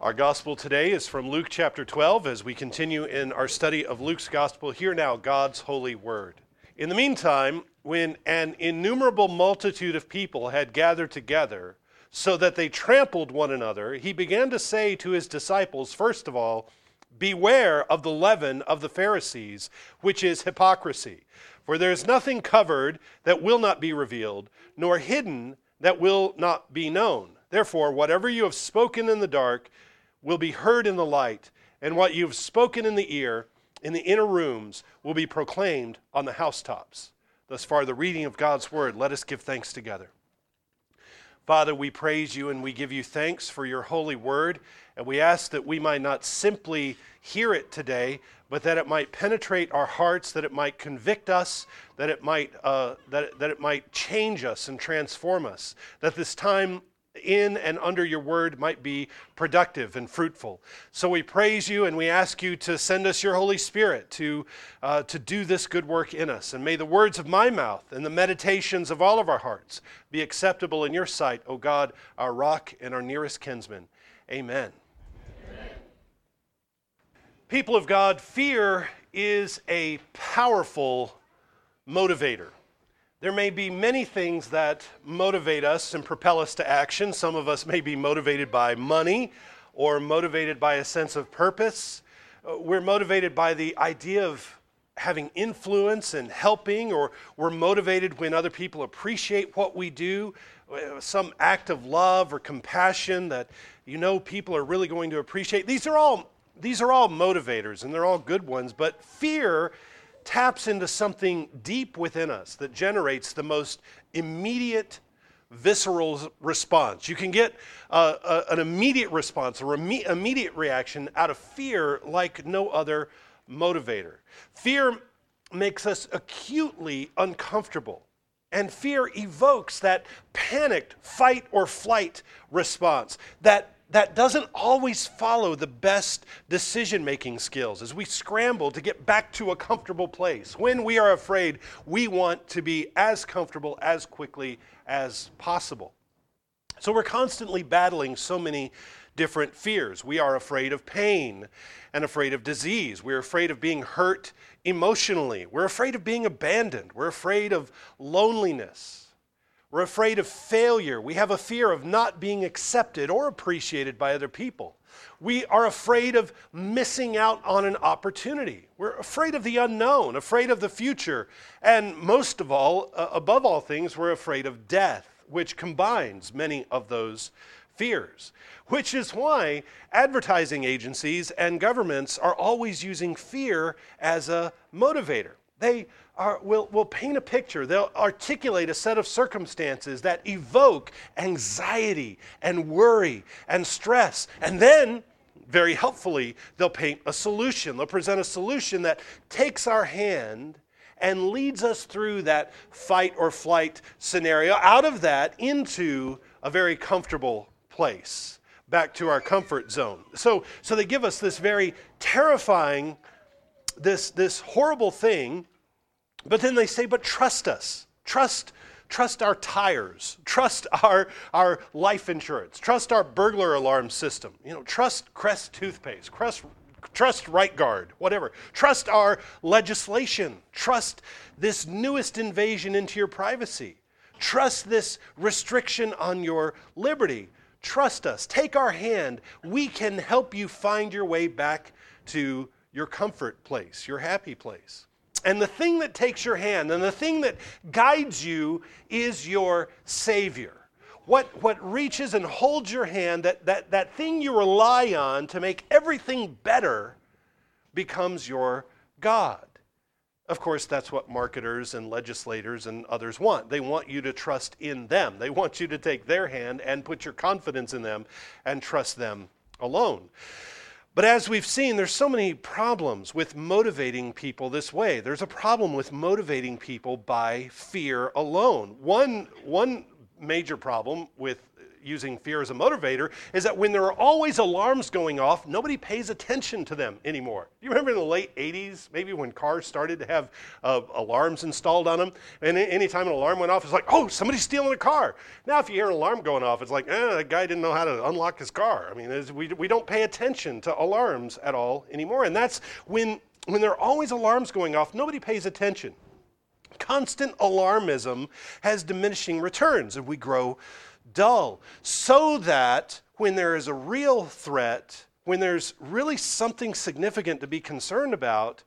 Our gospel today is from Luke chapter 12 as we continue in our study of Luke's gospel. Hear now God's holy word. In the meantime, when an innumerable multitude of people had gathered together, so that they trampled one another, he began to say to his disciples, first of all, Beware of the leaven of the Pharisees, which is hypocrisy. For there is nothing covered that will not be revealed, nor hidden that will not be known. Therefore, whatever you have spoken in the dark, will be heard in the light, and what you've spoken in the ear, in the inner rooms, will be proclaimed on the housetops. Thus far, the reading of God's word. Let us give thanks together. Father, we praise you and we give you thanks for your holy word, and we ask that we might not simply hear it today, but that it might penetrate our hearts, that it might convict us, that it might, uh, that, that it might change us and transform us, that this time in and under your word might be productive and fruitful. So we praise you and we ask you to send us your Holy Spirit to, uh, to do this good work in us. And may the words of my mouth and the meditations of all of our hearts be acceptable in your sight, O God, our rock and our nearest kinsman. Amen. Amen. People of God, fear is a powerful motivator. There may be many things that motivate us and propel us to action. Some of us may be motivated by money or motivated by a sense of purpose. Uh, we're motivated by the idea of having influence and helping, or we're motivated when other people appreciate what we do, uh, some act of love or compassion that you know people are really going to appreciate. These are all these are all motivators and they're all good ones, but fear taps into something deep within us that generates the most immediate visceral response. You can get uh, a, an immediate response, or rem- immediate reaction out of fear like no other motivator. Fear makes us acutely uncomfortable. And fear evokes that panicked fight or flight response, that that doesn't always follow the best decision making skills as we scramble to get back to a comfortable place. When we are afraid, we want to be as comfortable as quickly as possible. So we're constantly battling so many different fears. We are afraid of pain and afraid of disease. We're afraid of being hurt emotionally. We're afraid of being abandoned. We're afraid of loneliness. We're afraid of failure. We have a fear of not being accepted or appreciated by other people. We are afraid of missing out on an opportunity. We're afraid of the unknown, afraid of the future. And most of all, uh, above all things, we're afraid of death, which combines many of those fears. Which is why advertising agencies and governments are always using fear as a motivator. They are, will, will paint a picture, they'll articulate a set of circumstances that evoke anxiety and worry and stress. And then, very helpfully, they'll paint a solution. They'll present a solution that takes our hand and leads us through that fight or flight scenario, out of that into a very comfortable place, back to our comfort zone. So, so they give us this very terrifying, this, this horrible thing but then they say, but trust us. Trust, trust our tires. Trust our, our life insurance. Trust our burglar alarm system. You know, trust Crest toothpaste. Trust, trust Right Guard, whatever. Trust our legislation. Trust this newest invasion into your privacy. Trust this restriction on your liberty. Trust us. Take our hand. We can help you find your way back to your comfort place, your happy place. And the thing that takes your hand and the thing that guides you is your Savior. What, what reaches and holds your hand, that, that, that thing you rely on to make everything better, becomes your God. Of course, that's what marketers and legislators and others want. They want you to trust in them. They want you to take their hand and put your confidence in them and trust them alone. But as we've seen, there's so many problems with motivating people this way. There's a problem with motivating people by fear alone. One, one major problem with using fear as a motivator is that when there are always alarms going off, nobody pays attention to them anymore. You remember in the late 80s, maybe when cars started to have uh, alarms installed on them, and anytime an alarm went off, it's like, oh, somebody's stealing a car. Now, if you hear an alarm going off, it's like, eh, that guy didn't know how to unlock his car. I mean, we, we don't pay attention to alarms at all anymore. And that's when, when there are always alarms going off, nobody pays attention. Constant alarmism has diminishing returns, and we grow dull. So that when there is a real threat, when there's really something significant to be concerned about,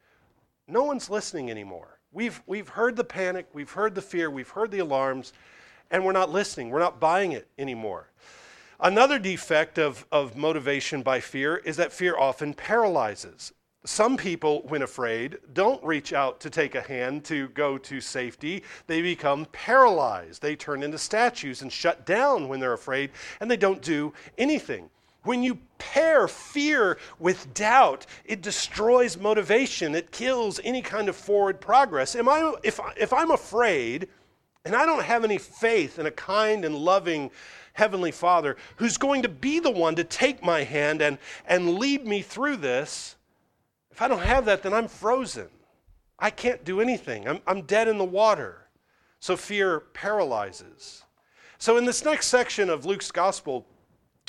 no one's listening anymore. We've, we've heard the panic, we've heard the fear, we've heard the alarms, and we're not listening. We're not buying it anymore. Another defect of, of motivation by fear is that fear often paralyzes. Some people, when afraid, don't reach out to take a hand to go to safety. They become paralyzed. They turn into statues and shut down when they're afraid, and they don't do anything. When you pair fear with doubt, it destroys motivation. It kills any kind of forward progress. Am I, if, if I'm afraid and I don't have any faith in a kind and loving Heavenly Father who's going to be the one to take my hand and, and lead me through this, if I don't have that, then I'm frozen. I can't do anything. I'm, I'm dead in the water. So fear paralyzes. So, in this next section of Luke's gospel,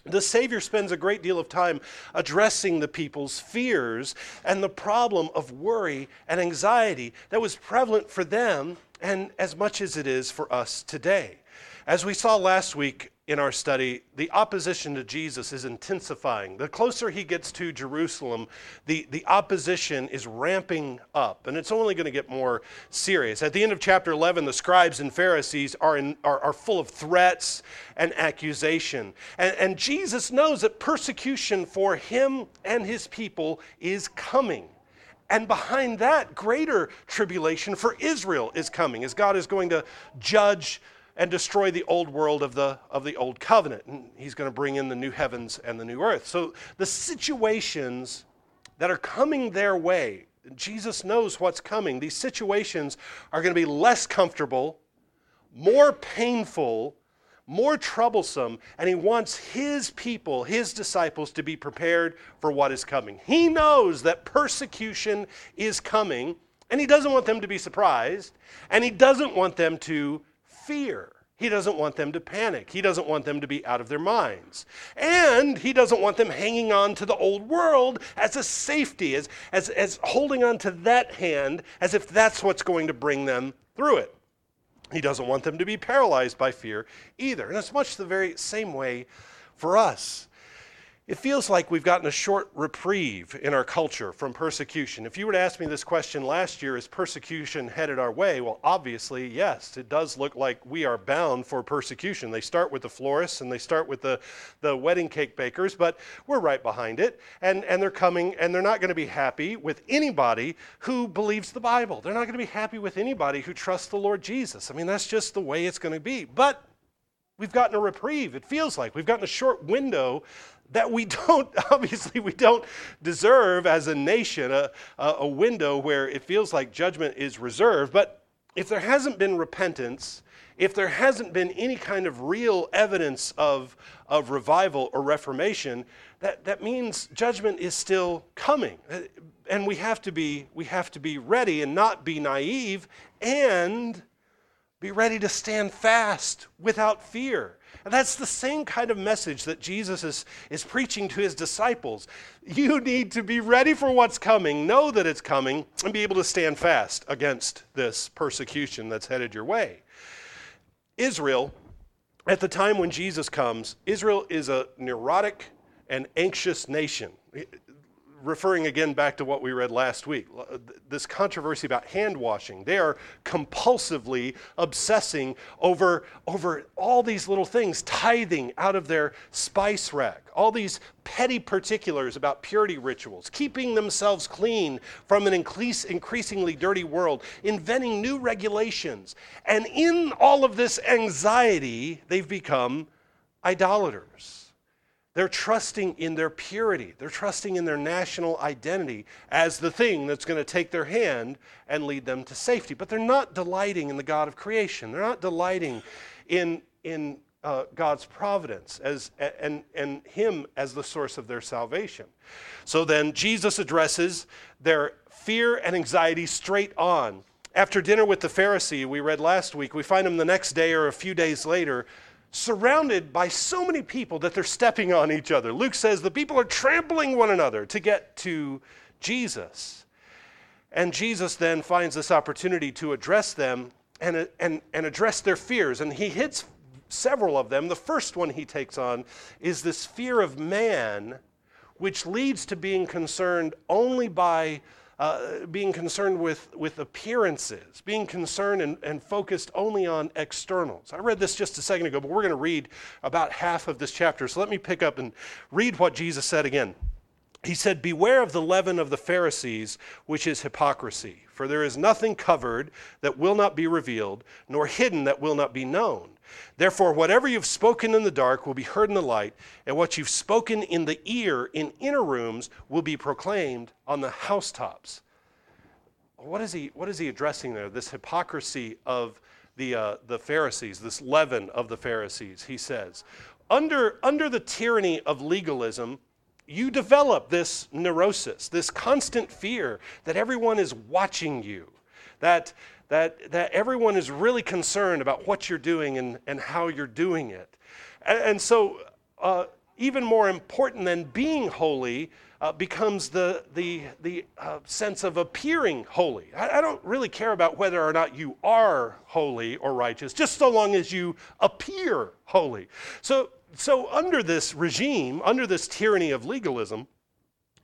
the Savior spends a great deal of time addressing the people's fears and the problem of worry and anxiety that was prevalent for them and as much as it is for us today. As we saw last week, in our study, the opposition to Jesus is intensifying. The closer he gets to Jerusalem, the, the opposition is ramping up, and it's only going to get more serious. At the end of chapter 11, the scribes and Pharisees are, in, are, are full of threats and accusation. And, and Jesus knows that persecution for him and his people is coming. And behind that, greater tribulation for Israel is coming, as God is going to judge and destroy the old world of the, of the old covenant. And he's going to bring in the new heavens and the new earth. So the situations that are coming their way, Jesus knows what's coming. These situations are going to be less comfortable, more painful, more troublesome, and he wants his people, his disciples, to be prepared for what is coming. He knows that persecution is coming, and he doesn't want them to be surprised, and he doesn't want them to fear. He doesn't want them to panic. He doesn't want them to be out of their minds. And he doesn't want them hanging on to the old world as a safety, as, as, as holding on to that hand as if that's what's going to bring them through it. He doesn't want them to be paralyzed by fear either. And it's much the very same way for us. It feels like we've gotten a short reprieve in our culture from persecution. If you were to ask me this question last year, is persecution headed our way? Well, obviously, yes. It does look like we are bound for persecution. They start with the florists and they start with the, the wedding cake bakers, but we're right behind it. And, and they're coming and they're not going to be happy with anybody who believes the Bible. They're not going to be happy with anybody who trusts the Lord Jesus. I mean, that's just the way it's going to be. But we've gotten a reprieve, it feels like. We've gotten a short window that we don't, obviously, we don't deserve as a nation, a, a window where it feels like judgment is reserved. But if there hasn't been repentance, if there hasn't been any kind of real evidence of, of revival or reformation, that, that means judgment is still coming. And we have to be, we have to be ready and not be naive and be ready to stand fast without fear. And that's the same kind of message that Jesus is, is preaching to his disciples. You need to be ready for what's coming, know that it's coming, and be able to stand fast against this persecution that's headed your way. Israel, at the time when Jesus comes, Israel is a neurotic and anxious nation referring again back to what we read last week, uh, this controversy about hand washing. They are compulsively obsessing over, over all these little things, tithing out of their spice rack, all these petty particulars about purity rituals, keeping themselves clean from an increase, increasingly dirty world, inventing new regulations. And in all of this anxiety, they've become idolaters. They're trusting in their purity. They're trusting in their national identity as the thing that's going to take their hand and lead them to safety. But they're not delighting in the God of creation. They're not delighting in, in uh, God's providence as, and, and Him as the source of their salvation. So then Jesus addresses their fear and anxiety straight on. After dinner with the Pharisee, we read last week, we find him the next day or a few days later surrounded by so many people that they're stepping on each other. Luke says the people are trampling one another to get to Jesus. And Jesus then finds this opportunity to address them and, and, and address their fears. And he hits several of them. The first one he takes on is this fear of man, which leads to being concerned only by uh, being concerned with, with appearances, being concerned and, and focused only on externals. I read this just a second ago, but we're going to read about half of this chapter. So let me pick up and read what Jesus said again. He said, Beware of the leaven of the Pharisees, which is hypocrisy. For there is nothing covered that will not be revealed, nor hidden that will not be known. Therefore, whatever you've spoken in the dark will be heard in the light, and what you've spoken in the ear in inner rooms will be proclaimed on the housetops. What is he, what is he addressing there? This hypocrisy of the, uh, the Pharisees, this leaven of the Pharisees, he says. Under, under the tyranny of legalism, you develop this neurosis, this constant fear that everyone is watching you, that, that, that everyone is really concerned about what you're doing and, and how you're doing it. And, and so, uh, even more important than being holy uh, becomes the, the, the uh, sense of appearing holy. I, I, don't really care about whether or not you are holy or righteous, just so long as you appear holy. So, so under this regime, under this tyranny of legalism,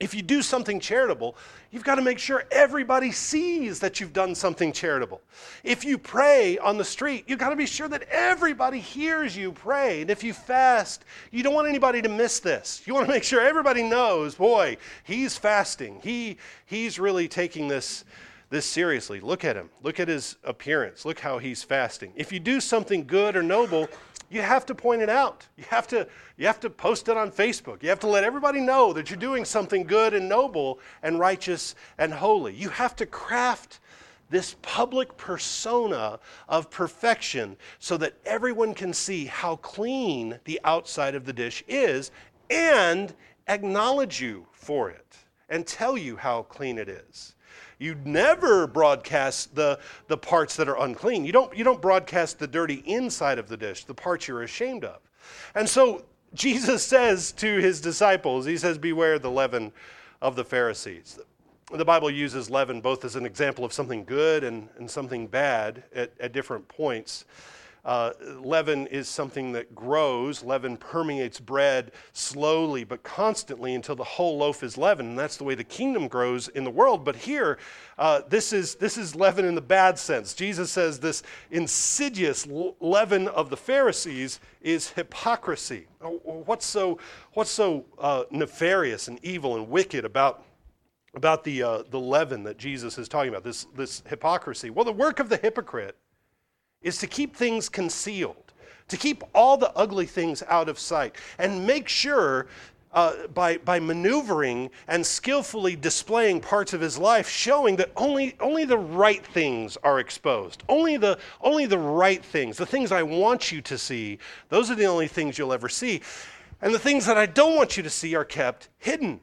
if you do something charitable, you've got to make sure everybody sees that you've done something charitable. If you pray on the street, you've got to be sure that everybody hears you pray. And if you fast, you don't want anybody to miss this. You want to make sure everybody knows, boy, he's fasting. He, he's really taking this, this seriously. Look at him. Look at his appearance. Look how he's fasting. If you do something good or noble, you have to point it out. You have to, you have to post it on Facebook. You have to let everybody know that you're doing something good and noble and righteous and holy. You have to craft this public persona of perfection so that everyone can see how clean the outside of the dish is and acknowledge you for it and tell you how clean it is. You never broadcast the, the parts that are unclean. You don't, you don't broadcast the dirty inside of the dish, the parts you're ashamed of. And so Jesus says to his disciples, He says, Beware the leaven of the Pharisees. The Bible uses leaven both as an example of something good and, and something bad at, at different points. Uh, leaven is something that grows. Leaven permeates bread slowly but constantly until the whole loaf is leavened. And that's the way the kingdom grows in the world. But here, uh, this, is, this is leaven in the bad sense. Jesus says this insidious leaven of the Pharisees is hypocrisy. What's so, what's so uh, nefarious and evil and wicked about about the, uh, the leaven that Jesus is talking about, this, this hypocrisy. Well, the work of the hypocrite is to keep things concealed, to keep all the ugly things out of sight, and make sure uh, by, by maneuvering and skillfully displaying parts of his life, showing that only, only the right things are exposed. Only the, only the right things, the things I want you to see, those are the only things you'll ever see. And the things that I don't want you to see are kept hidden.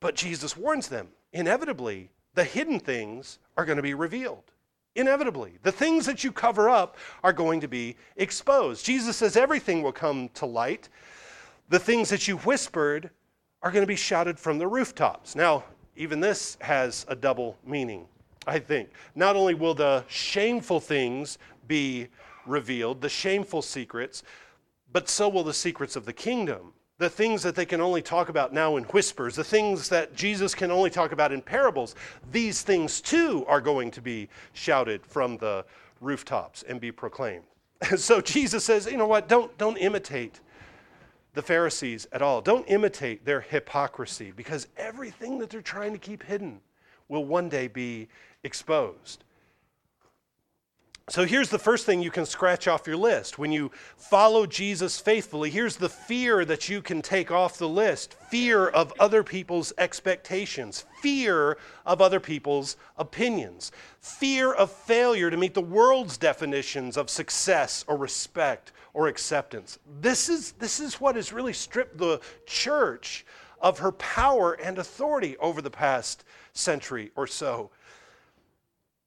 But Jesus warns them inevitably, the hidden things are going to be revealed. Inevitably, the things that you cover up are going to be exposed. Jesus says everything will come to light. The things that you whispered are going to be shouted from the rooftops. Now, even this has a double meaning, I think. Not only will the shameful things be revealed, the shameful secrets, but so will the secrets of the kingdom the things that they can only talk about now in whispers, the things that Jesus can only talk about in parables, these things too are going to be shouted from the rooftops and be proclaimed. And so Jesus says, you know what, don't, don't imitate the Pharisees at all. Don't imitate their hypocrisy because everything that they're trying to keep hidden will one day be exposed. So here's the first thing you can scratch off your list. When you follow Jesus faithfully, here's the fear that you can take off the list fear of other people's expectations, fear of other people's opinions, fear of failure to meet the world's definitions of success or respect or acceptance. This is, this is what has really stripped the church of her power and authority over the past century or so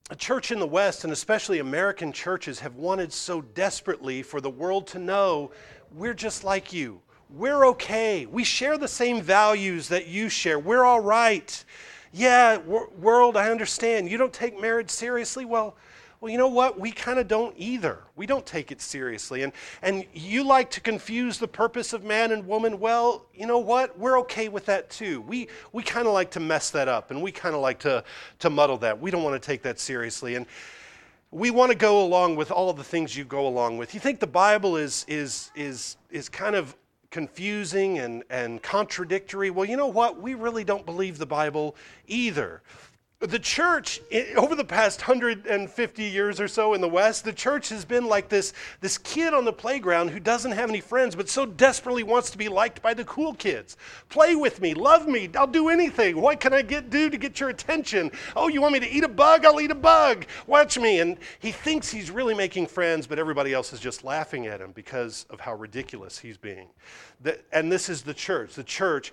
a church in the West, and especially American churches, have wanted so desperately for the world to know we're just like you. We're okay. We share the same values that you share. We're all right. Yeah, world, I understand. You don't take marriage seriously. Well, well, you know what? We kind of don't either. We don't take it seriously. And, and you like to confuse the purpose of man and woman. Well, you know what? We're okay with that too. We, we kind of like to mess that up and we kind of like to, to muddle that. We don't want to take that seriously. And we want to go along with all of the things you go along with. You think the Bible is, is, is, is kind of confusing and, and contradictory? Well, you know what? We really don't believe the Bible either the church over the past 150 years or so in the west the church has been like this this kid on the playground who doesn't have any friends but so desperately wants to be liked by the cool kids. Play with me love me i'll do anything. What can i get do to get your attention? Oh you want me to eat a bug? I'll eat a bug. Watch me. And he thinks he's really making friends but everybody else is just laughing at him because of how ridiculous he's being. And this is the church. The church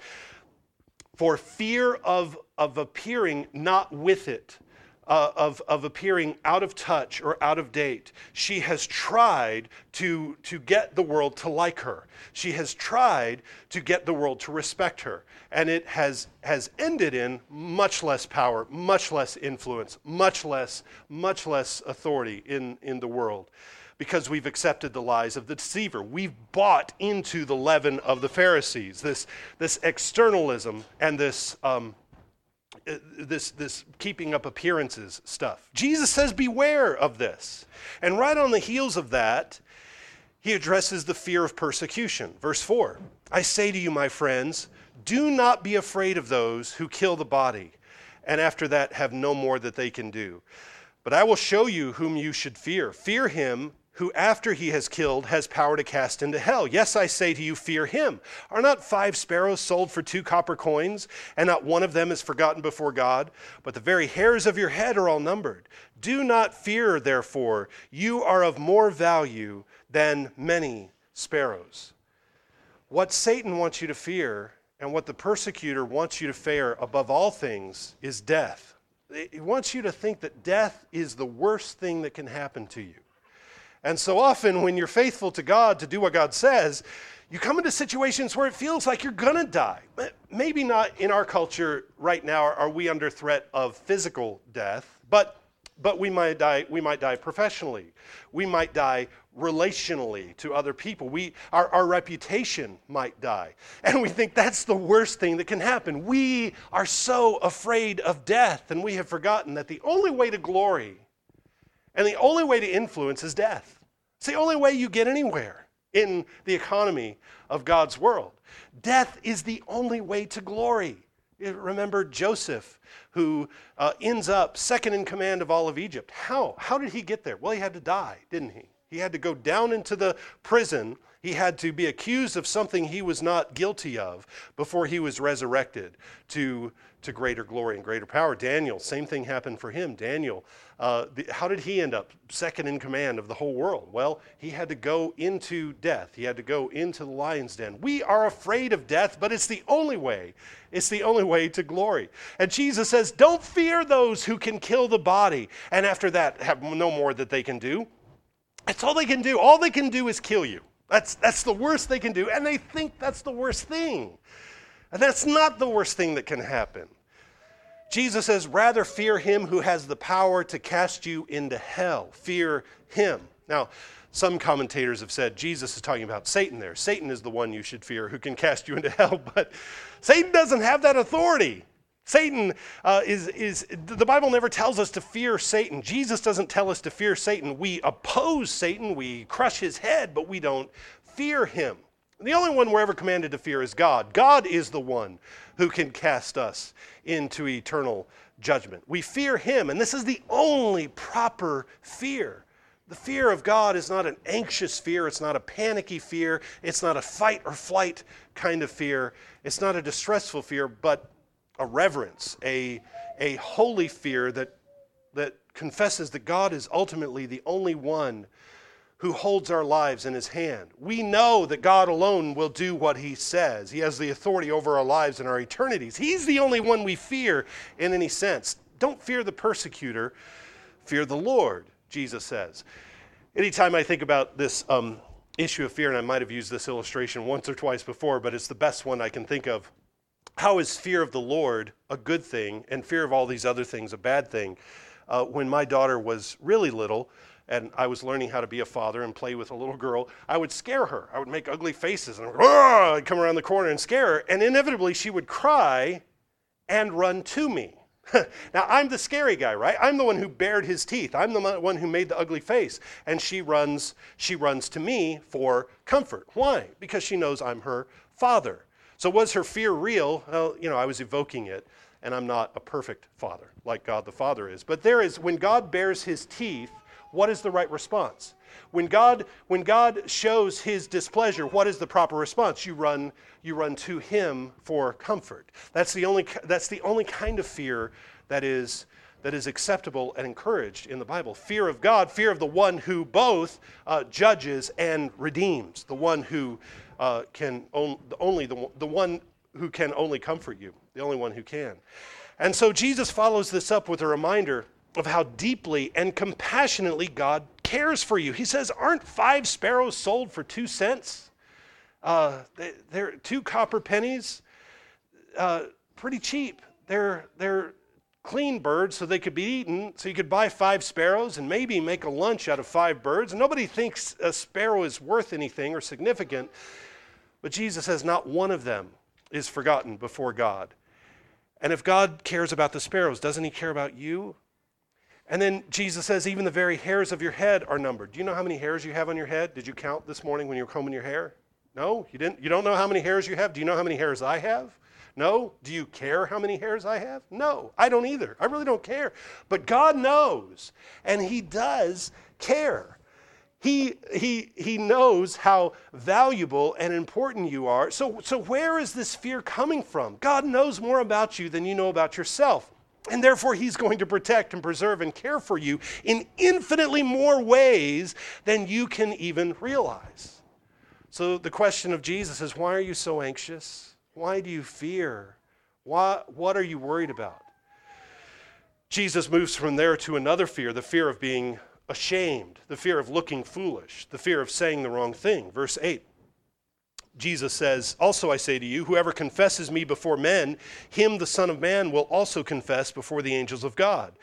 for fear of, of appearing not with it, uh, of, of appearing out of touch or out of date. She has tried to, to get the world to like her. She has tried to get the world to respect her. And it has, has ended in much less power, much less influence, much less, much less authority in, in the world because we've accepted the lies of the deceiver. We've bought into the leaven of the Pharisees, this, this externalism and this, um, uh, this, this keeping up appearances stuff. Jesus says, Beware of this. And right on the heels of that, he addresses the fear of persecution. Verse 4 I say to you, my friends, do not be afraid of those who kill the body, and after that have no more that they can do. But I will show you whom you should fear. Fear him who after he has killed has power to cast into hell. Yes, I say to you, fear him. Are not five sparrows sold for two copper coins, and not one of them is forgotten before God? But the very hairs of your head are all numbered. Do not fear, therefore, you are of more value than many sparrows. What Satan wants you to fear, and what the persecutor wants you to fear above all things, is death. He wants you to think that death is the worst thing that can happen to you. And so often, when you're faithful to God to do what God says, you come into situations where it feels like you're to die. Maybe not in our culture right now are we under threat of physical death, but, but we, might die, we might die professionally. We might die relationally to other people. We, our, our reputation might die. And we think that's the worst thing that can happen. We are so afraid of death, and we have forgotten that the only way to glory and the only way to influence is death. It's the only way you get anywhere in the economy of God's world. Death is the only way to glory. Remember Joseph, who uh, ends up second in command of all of Egypt. How? How did he get there? Well, he had to die, didn't he? He had to go down into the prison. He had to be accused of something he was not guilty of before he was resurrected to, to greater glory and greater power. Daniel, same thing happened for him. Daniel uh, the, how did he end up second in command of the whole world? Well, he had to go into death. He had to go into the lion's den. We are afraid of death, but it's the only way. It's the only way to glory. And Jesus says, Don't fear those who can kill the body, and after that, have no more that they can do. That's all they can do. All they can do is kill you. That's, that's the worst they can do, and they think that's the worst thing. And that's not the worst thing that can happen. Jesus says, rather fear him who has the power to cast you into hell. Fear him. Now, some commentators have said Jesus is talking about Satan there. Satan is the one you should fear who can cast you into hell, but Satan doesn't have that authority. Satan uh, is, is, the Bible never tells us to fear Satan. Jesus doesn't tell us to fear Satan. We oppose Satan, we crush his head, but we don't fear him. The only one we're ever commanded to fear is God. God is the one who can cast us into eternal judgment. We fear him, and this is the only proper fear. The fear of God is not an anxious fear. It's not a panicky fear. It's not a fight or flight kind of fear. It's not a distressful fear, but a reverence, a, a holy fear that, that confesses that God is ultimately the only one who holds our lives in his hand. We know that God alone will do what he says. He has the authority over our lives and our eternities. He's the only one we fear in any sense. Don't fear the persecutor, fear the Lord, Jesus says. Anytime I think about this um, issue of fear, and I might have used this illustration once or twice before, but it's the best one I can think of. How is fear of the Lord a good thing and fear of all these other things a bad thing? Uh, when my daughter was really little, and I was learning how to be a father and play with a little girl, I would scare her. I would make ugly faces and I'd come around the corner and scare her. And inevitably, she would cry and run to me. now, I'm the scary guy, right? I'm the one who bared his teeth. I'm the one who made the ugly face. And she runs, she runs to me for comfort. Why? Because she knows I'm her father. So was her fear real? Well, you know, I was evoking it, and I'm not a perfect father like God the Father is. But there is, when God bares his teeth, what is the right response? When God, when God shows his displeasure, what is the proper response? You run, you run to him for comfort. That's the only, that's the only kind of fear that is, that is acceptable and encouraged in the Bible. Fear of God, fear of the one who both uh, judges and redeems, the one who uh, can on, only the, the one who can only comfort you, the only one who can. And so Jesus follows this up with a reminder of how deeply and compassionately God cares for you. He says, Aren't five sparrows sold for two cents? Uh, they, are two copper pennies, uh, pretty cheap. They're, they're clean birds so they could be eaten. So you could buy five sparrows and maybe make a lunch out of five birds. Nobody thinks a sparrow is worth anything or significant. But Jesus says, Not one of them is forgotten before God. And if God cares about the sparrows, doesn't he care about you? And then Jesus says, even the very hairs of your head are numbered. Do you know how many hairs you have on your head? Did you count this morning when you were combing your hair? No, you didn't. You don't know how many hairs you have? Do you know how many hairs I have? No. Do you care how many hairs I have? No, I don't either. I really don't care. But God knows, and He does care. He, he, he knows how valuable and important you are. So, so, where is this fear coming from? God knows more about you than you know about yourself. And therefore, He's going to protect and preserve and care for you in infinitely more ways than you can even realize. So, the question of Jesus is why are you so anxious? Why do you fear? Why, what are you worried about? Jesus moves from there to another fear the fear of being ashamed, the fear of looking foolish, the fear of saying the wrong thing. Verse 8. Jesus says, Also I say to you, whoever confesses me before men, him the Son of Man will also confess before the angels of God.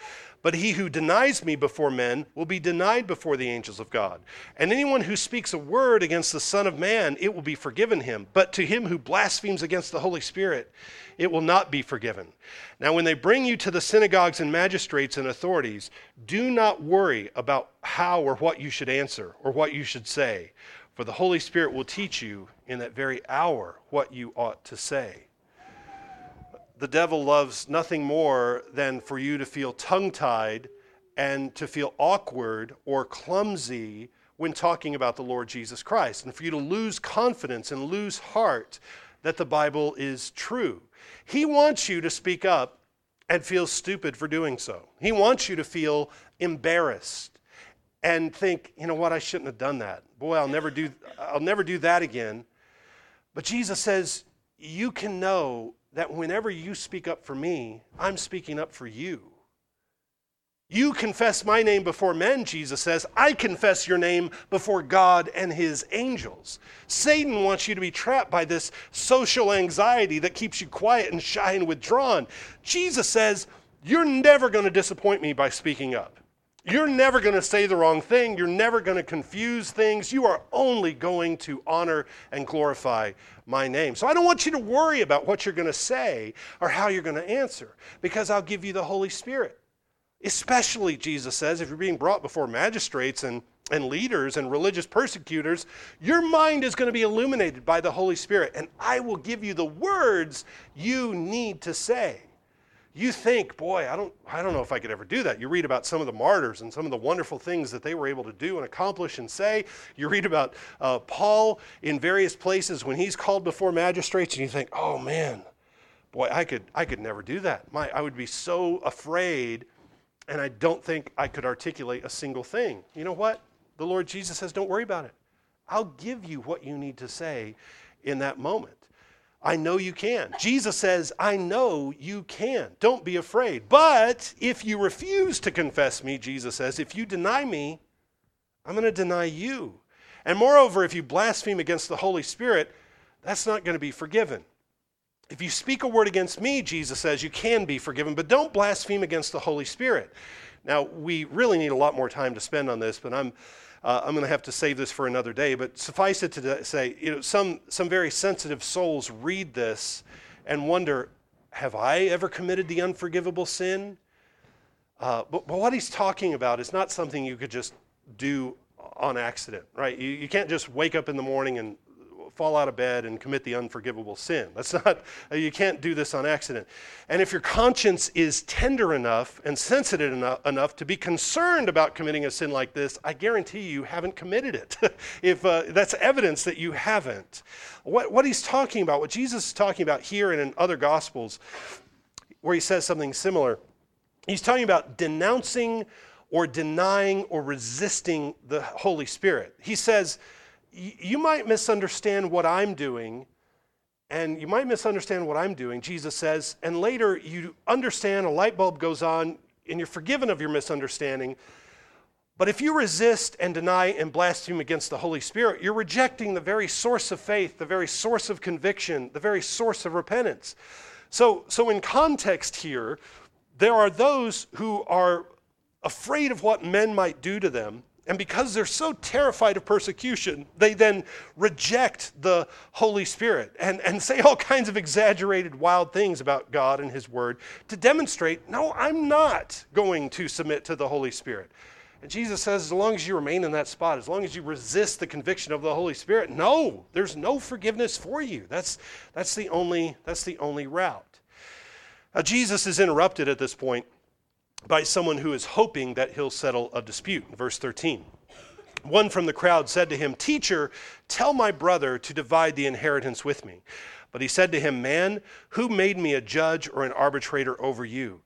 But he who denies me before men will be denied before the angels of God. And anyone who speaks a word against the Son of Man, it will be forgiven him. But to him who blasphemes against the Holy Spirit, it will not be forgiven. Now, when they bring you to the synagogues and magistrates and authorities, do not worry about how or what you should answer or what you should say for the Holy Spirit will teach you in that very hour what you ought to say. The devil loves nothing more than for you to feel tongue tied and to feel awkward or clumsy when talking about the Lord Jesus Christ, and for you to lose confidence and lose heart that the Bible is true. He wants you to speak up and feel stupid for doing so. He wants you to feel embarrassed and think, you know what, I shouldn't have done that. Boy, I'll never do I'll never do that again. But Jesus says, you can know that whenever you speak up for me, I'm speaking up for you. You confess my name before men, Jesus says. I confess your name before God and his angels. Satan wants you to be trapped by this social anxiety that keeps you quiet and shy and withdrawn. Jesus says, You're never going to disappoint me by speaking up. You're never going to say the wrong thing. You're never going to confuse things. You are only going to honor and glorify my name. So I don't want you to worry about what you're going to say or how you're going to answer because I'll give you the Holy Spirit. Especially, Jesus says, if you're being brought before magistrates and, and leaders and religious persecutors, your mind is going to be illuminated by the Holy Spirit, and I will give you the words you need to say. You think, boy, I don't, I don't know if I could ever do that. You read about some of the martyrs and some of the wonderful things that they were able to do and accomplish and say. You read about uh, Paul in various places when he's called before magistrates, and you think, oh man, boy, I could, I could never do that. My, I would be so afraid, and I don't think I could articulate a single thing. You know what? The Lord Jesus says, don't worry about it. I'll give you what you need to say in that moment. I know you can. Jesus says, I know you can. Don't be afraid. But if you refuse to confess me, Jesus says, if you deny me, I'm going to deny you. And moreover, if you blaspheme against the Holy Spirit, that's not going to be forgiven. If you speak a word against me, Jesus says, you can be forgiven, but don't blaspheme against the Holy Spirit. Now, we really need a lot more time to spend on this, but I'm uh, I'm going to have to save this for another day, but suffice it to say, you know, some, some very sensitive souls read this and wonder, have I ever committed the unforgivable sin? Uh, but, but, what he's talking about is not something you could just do on accident, right? You, you can't just wake up in the morning and fall out of bed and commit the unforgivable sin. That's not, you can't do this on accident. And if your conscience is tender enough and sensitive enough, enough to be concerned about committing a sin like this, I guarantee you haven't committed it. if uh, that's evidence that you haven't. What, what he's talking about, what Jesus is talking about here and in other gospels, where he says something similar, he's talking about denouncing or denying or resisting the Holy Spirit. He says, you might misunderstand what I'm doing, and you might misunderstand what I'm doing, Jesus says, and later you understand, a light bulb goes on, and you're forgiven of your misunderstanding. But if you resist and deny and blaspheme against the Holy Spirit, you're rejecting the very source of faith, the very source of conviction, the very source of repentance. So, so in context here, there are those who are afraid of what men might do to them and because they're so terrified of persecution, they then reject the Holy Spirit and, and say all kinds of exaggerated, wild things about God and His Word to demonstrate no, I'm not going to submit to the Holy Spirit. And Jesus says, as long as you remain in that spot, as long as you resist the conviction of the Holy Spirit, no, there's no forgiveness for you. That's, that's, the, only, that's the only route. Now, Jesus is interrupted at this point by someone who is hoping that he'll settle a dispute. Verse 13. One from the crowd said to him, Teacher, tell my brother to divide the inheritance with me. But he said to him, Man, who made me a judge or an arbitrator over you?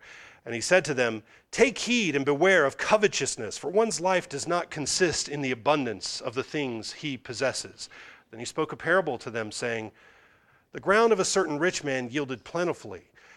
And he said to them, Take heed and beware of covetousness, for one's life does not consist in the abundance of the things he possesses. Then he spoke a parable to them, saying, The ground of a certain rich man yielded plentifully.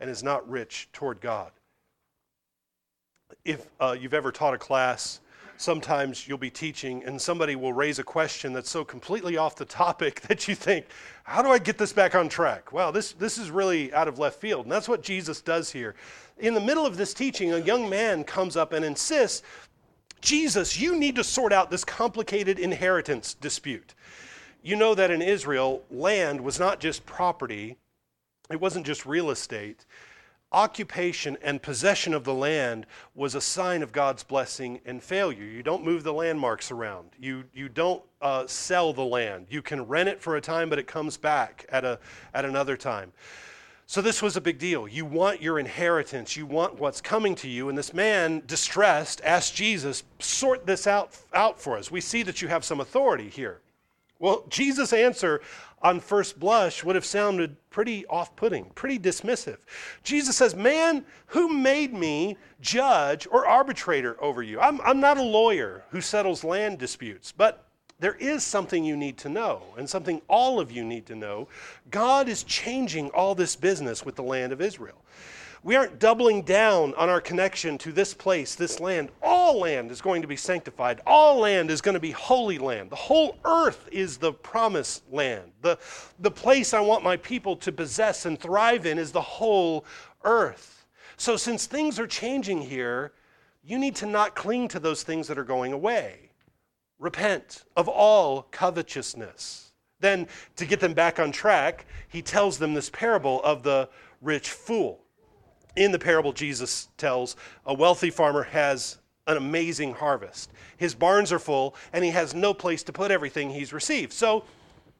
and is not rich toward God. If uh, you've ever taught a class, sometimes you'll be teaching and somebody will raise a question that's so completely off the topic that you think, how do I get this back on track? Wow, this, this is really out of left field. And that's what Jesus does here. In the middle of this teaching, a young man comes up and insists, Jesus, you need to sort out this complicated inheritance dispute. You know that in Israel, land was not just property, it wasn't just real estate. Occupation and possession of the land was a sign of God's blessing and failure. You don't move the landmarks around. You, you don't uh, sell the land. You can rent it for a time, but it comes back at, a, at another time. So this was a big deal. You want your inheritance. You want what's coming to you. And this man, distressed, asked Jesus, sort this out, out for us. We see that you have some authority here. Well, Jesus' answer on first blush would have sounded pretty off putting, pretty dismissive. Jesus says, Man, who made me judge or arbitrator over you? I'm, I'm not a lawyer who settles land disputes, but there is something you need to know, and something all of you need to know. God is changing all this business with the land of Israel. We aren't doubling down on our connection to this place, this land. All land is going to be sanctified. All land is going to be holy land. The whole earth is the promised land. The, the place I want my people to possess and thrive in is the whole earth. So, since things are changing here, you need to not cling to those things that are going away. Repent of all covetousness. Then, to get them back on track, he tells them this parable of the rich fool. In the parable, Jesus tells a wealthy farmer has an amazing harvest. His barns are full, and he has no place to put everything he's received. So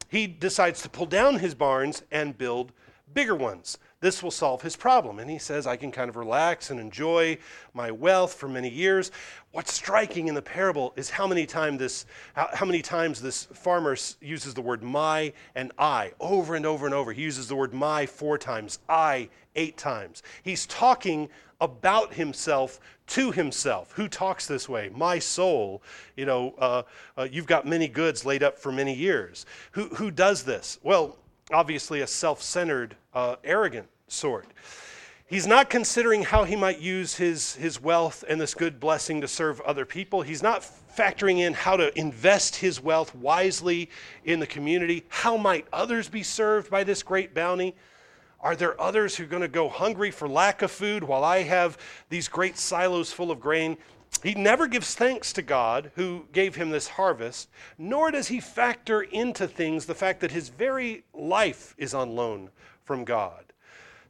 he decides to pull down his barns and build bigger ones. This will solve his problem. And he says, I can kind of relax and enjoy my wealth for many years. What's striking in the parable is how many, time this, how, many times this farmer uses the word my and I over and over and over. He uses the word my four times, I eight times. He's talking about himself to himself. Who talks this way? My soul, you know, uh, uh, you've got many goods laid up for many years. Who, who does this? Well, obviously, a self centered, uh, arrogant sort. He's not considering how he might use his, his wealth and this good blessing to serve other people. He's not factoring in how to invest his wealth wisely in the community. How might others be served by this great bounty? Are there others who are going to go hungry for lack of food while I have these great silos full of grain? He never gives thanks to God who gave him this harvest, nor does he factor into things the fact that his very life is on loan from God.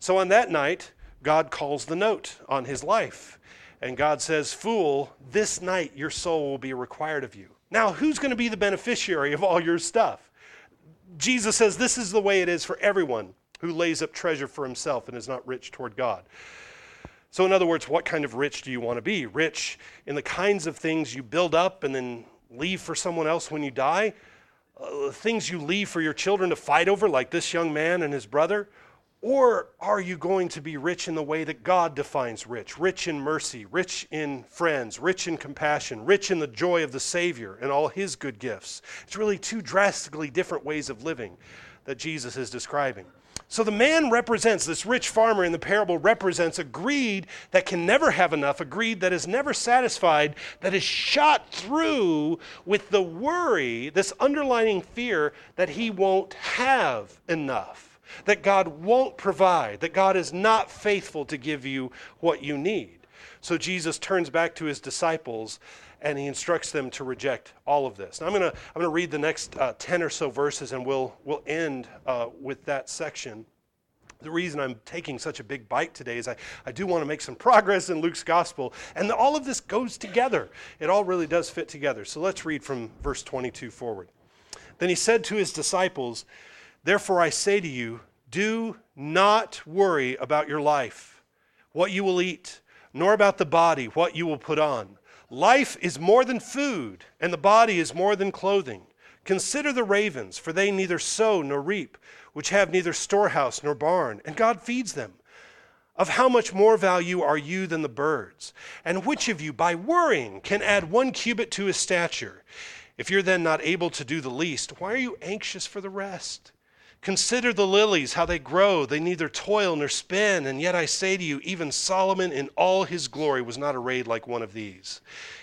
So on that night, God calls the note on his life. And God says, Fool, this night your soul will be required of you. Now, who's going to be the beneficiary of all your stuff? Jesus says this is the way it is for everyone who lays up treasure for himself and is not rich toward God. So, in other words, what kind of rich do you want to be? Rich in the kinds of things you build up and then leave for someone else when you die? Uh, things you leave for your children to fight over, like this young man and his brother? Or are you going to be rich in the way that God defines rich? Rich in mercy, rich in friends, rich in compassion, rich in the joy of the Savior and all his good gifts. It's really two drastically different ways of living that Jesus is describing. So the man represents, this rich farmer in the parable represents a greed that can never have enough, a greed that is never satisfied, that is shot through with the worry, this underlining fear that he won't have enough, that God won't provide, that God is not faithful to give you what you need. So Jesus turns back to his disciples and he instructs them to reject all of this. Now, I'm going to I'm gonna read the next uh, 10 or so verses, and we'll, we'll end uh, with that section. The reason I'm taking such a big bite today is I, I do want to make some progress in Luke's gospel, and all of this goes together. It all really does fit together. So let's read from verse 22 forward. Then he said to his disciples, Therefore I say to you, do not worry about your life, what you will eat, nor about the body, what you will put on. Life is more than food, and the body is more than clothing. Consider the ravens, for they neither sow nor reap, which have neither storehouse nor barn, and God feeds them. Of how much more value are you than the birds? And which of you, by worrying, can add one cubit to his stature? If you're then not able to do the least, why are you anxious for the rest? Consider the lilies, how they grow. They neither toil nor spin. And yet I say to you, even Solomon in all his glory was not arrayed like one of these.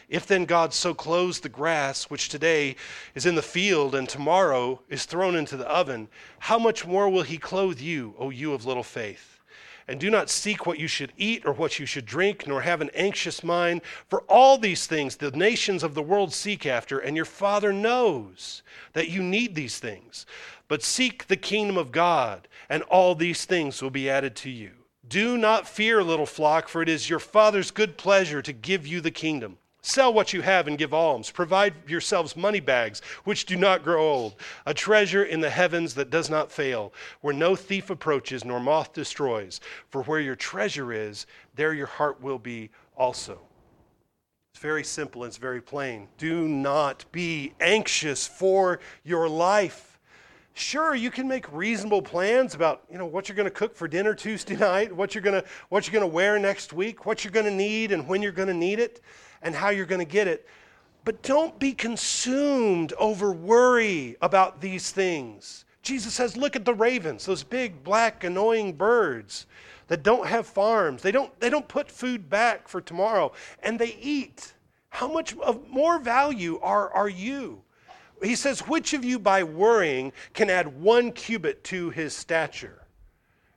If then God so clothes the grass, which today is in the field and tomorrow is thrown into the oven, how much more will he clothe you, O you of little faith? And do not seek what you should eat or what you should drink, nor have an anxious mind. For all these things the nations of the world seek after, and your Father knows that you need these things. But seek the kingdom of God, and all these things will be added to you. Do not fear, little flock, for it is your Father's good pleasure to give you the kingdom. Sell what you have and give alms. Provide yourselves money bags which do not grow old, a treasure in the heavens that does not fail, where no thief approaches nor moth destroys. For where your treasure is, there your heart will be also. It's very simple, and it's very plain. Do not be anxious for your life sure you can make reasonable plans about you know what you're going to cook for dinner tuesday night what you're going to what you're going to wear next week what you're going to need and when you're going to need it and how you're going to get it. But don't be consumed over worry about these things. Jesus says look at the ravens those big black annoying birds that don't have farms. They don't they don't put food back for tomorrow and they eat. How much of more value are, are you he says, Which of you by worrying can add one cubit to his stature?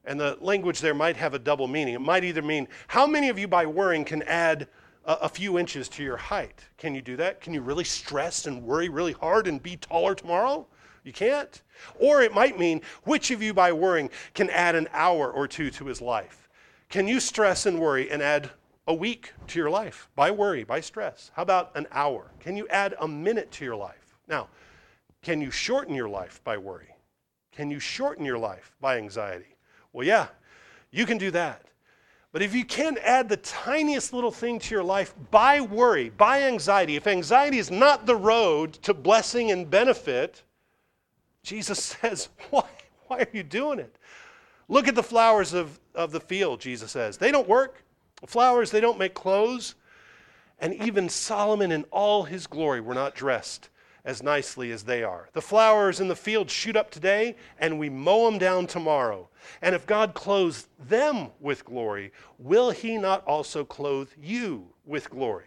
And the language there might have a double meaning. It might either mean, how many of you by worrying can add a, few inches to your height? Can you do that? Can you really stress and worry really hard and be taller tomorrow? You can't. Or it might mean, which of you by worrying can add an hour or two to his life? Can you stress and worry and add a week to your life by worry, by stress? How about an hour? Can you add a minute to your life? Now, can you shorten your life by worry? Can you shorten your life by anxiety? Well, yeah, you can do that. But if you can't add the tiniest little thing to your life by worry, by anxiety, if anxiety is not the road to blessing and benefit, Jesus says, Why, why are you doing it? Look at the flowers of, of the field, Jesus says. They don't work. Flowers, they don't make clothes. And even Solomon in all his glory were not dressed as nicely as they are. The flowers in the field shoot up today, and we mow them down tomorrow. And if God clothes them with glory, will he not also clothe you with glory?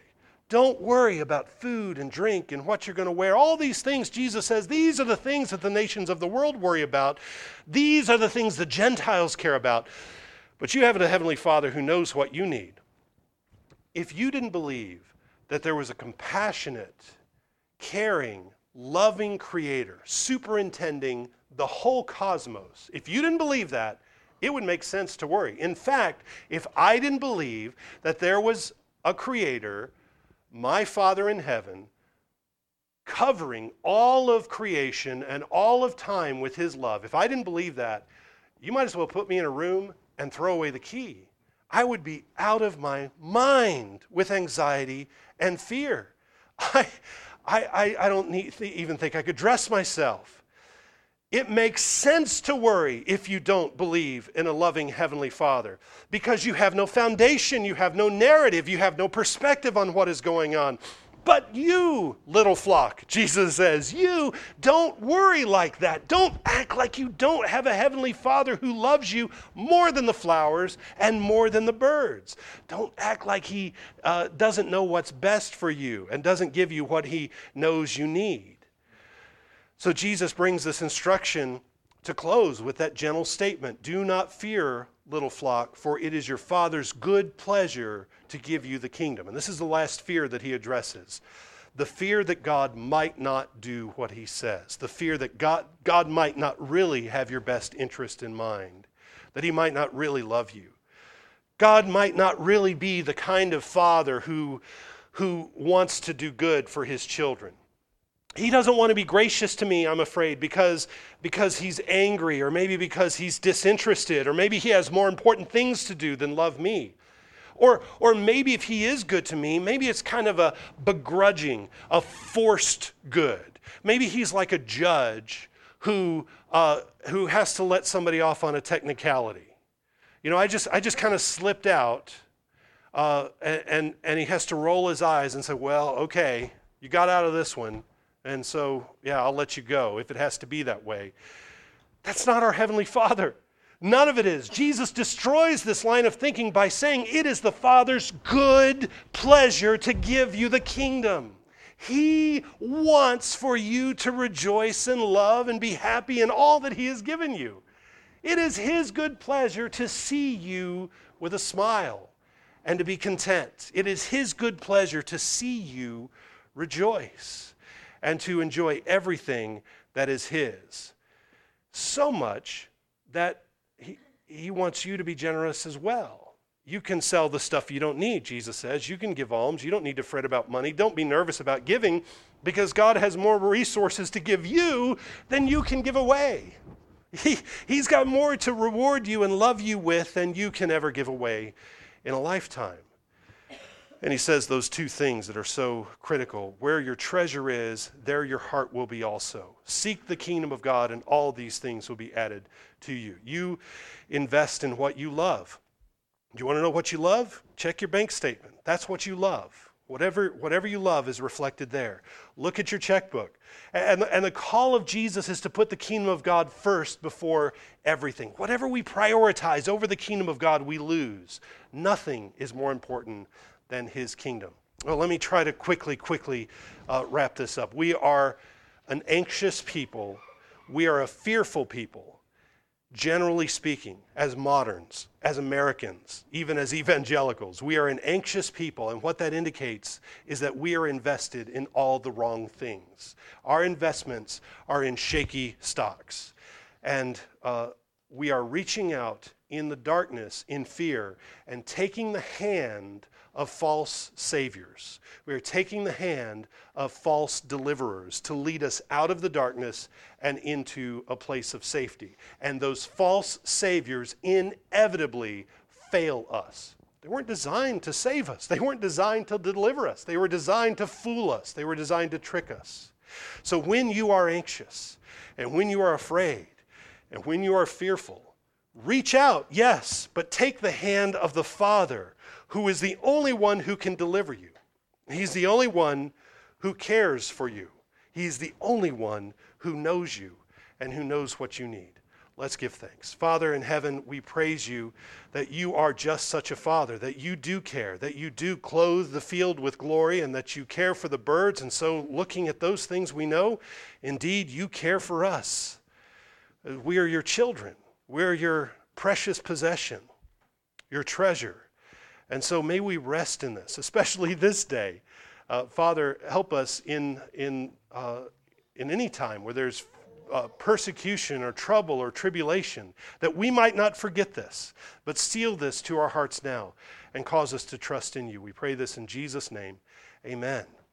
Don't worry about food and drink and what you're going to wear. All these things, Jesus says, these are the things that the nations of the world worry about. These are the things the Gentiles care about. But you have a Heavenly Father who knows what you need. If you didn't believe that there was a compassionate, caring, loving creator superintending the whole cosmos, if you didn't believe that, it would make sense to worry. In fact, if I didn't believe that there was a creator, my Father in heaven, covering all of creation and all of time with his love, if I didn't believe that, you might as well put me in a room and throw away the key. I would be out of my mind with anxiety and fear. I, I, I, don't need, even think I could dress myself. It makes sense to worry if you don't believe in a loving Heavenly Father because you have no foundation, you have no narrative, you have no perspective on what is going on. But you, little flock, Jesus says, you don't worry like that. Don't act like you don't have a heavenly Father who loves you more than the flowers and more than the birds. Don't act like he uh, doesn't know what's best for you and doesn't give you what he knows you need. So Jesus brings this instruction to close with that gentle statement Do not fear, little flock, for it is your Father's good pleasure to give you the kingdom. And this is the last fear that he addresses the fear that God might not do what he says, the fear that God, God might not really have your best interest in mind, that he might not really love you. God might not really be the kind of father who, who wants to do good for his children. He doesn't want to be gracious to me, I'm afraid, because, because he's angry, or maybe because he's disinterested, or maybe he has more important things to do than love me. Or, or maybe if he is good to me, maybe it's kind of a begrudging, a forced good. Maybe he's like a judge who, uh, who has to let somebody off on a technicality. You know, I just, I just kind of slipped out, uh, and, and, and he has to roll his eyes and say, Well, okay, you got out of this one, and so, yeah, I'll let you go if it has to be that way. That's not our Heavenly Father. None of it is. Jesus destroys this line of thinking by saying it is the Father's good pleasure to give you the kingdom. He wants for you to rejoice and love and be happy in all that He has given you. It is His good pleasure to see you with a smile and to be content. It is His good pleasure to see you rejoice and to enjoy everything that is His. So much that he he wants you to be generous as well. You can sell the stuff you don't need, Jesus says. You can give alms. You don't need to fret about money. Don't be nervous about giving because God has more resources to give you than you can give away. He, he's got more to reward you and love you with than you can ever give away in a lifetime. And he says those two things that are so critical where your treasure is, there your heart will be also. Seek the kingdom of God, and all these things will be added to you. You invest in what you love. Do you want to know what you love? Check your bank statement. That's what you love. Whatever, whatever you love is reflected there. Look at your checkbook. And, and the call of Jesus is to put the kingdom of God first before everything. Whatever we prioritize over the kingdom of God, we lose. Nothing is more important than his kingdom. Well, let me try to quickly, quickly uh, wrap this up. We are an anxious people, we are a fearful people. generally speaking, as moderns, as Americans, even as evangelicals, we are an anxious people, and what that indicates is that we are invested in all the wrong things. Our investments are in shaky stocks, and uh, we are reaching out in the darkness, in fear, and taking the hand of false saviors. We are taking the hand of false deliverers to lead us out of the darkness and into a place of safety. And those false saviors inevitably fail us. They weren't designed to save us, they weren't designed to deliver us, they were designed to fool us, they were designed to trick us. So when you are anxious, and when you are afraid, and when you are fearful, reach out, yes, but take the hand of the Father who is the only one who can deliver you. He's the only one who cares for you. He's the only one who knows you and who knows what you need. Let's give thanks. Father in heaven, we praise you that you are just such a father, that you do care, that you do clothe the field with glory, and that you care for the birds. And so, looking at those things, we know indeed you care for us. Uh, we are your children, we're your precious possession, your treasure. And so may we rest in this, especially this day. Uh, Father, help us in, in, uh, in any time where there's uh, persecution or trouble or tribulation, that we might not forget this, but seal this to our hearts now and cause us to trust in you. We pray this in Jesus' name. Amen.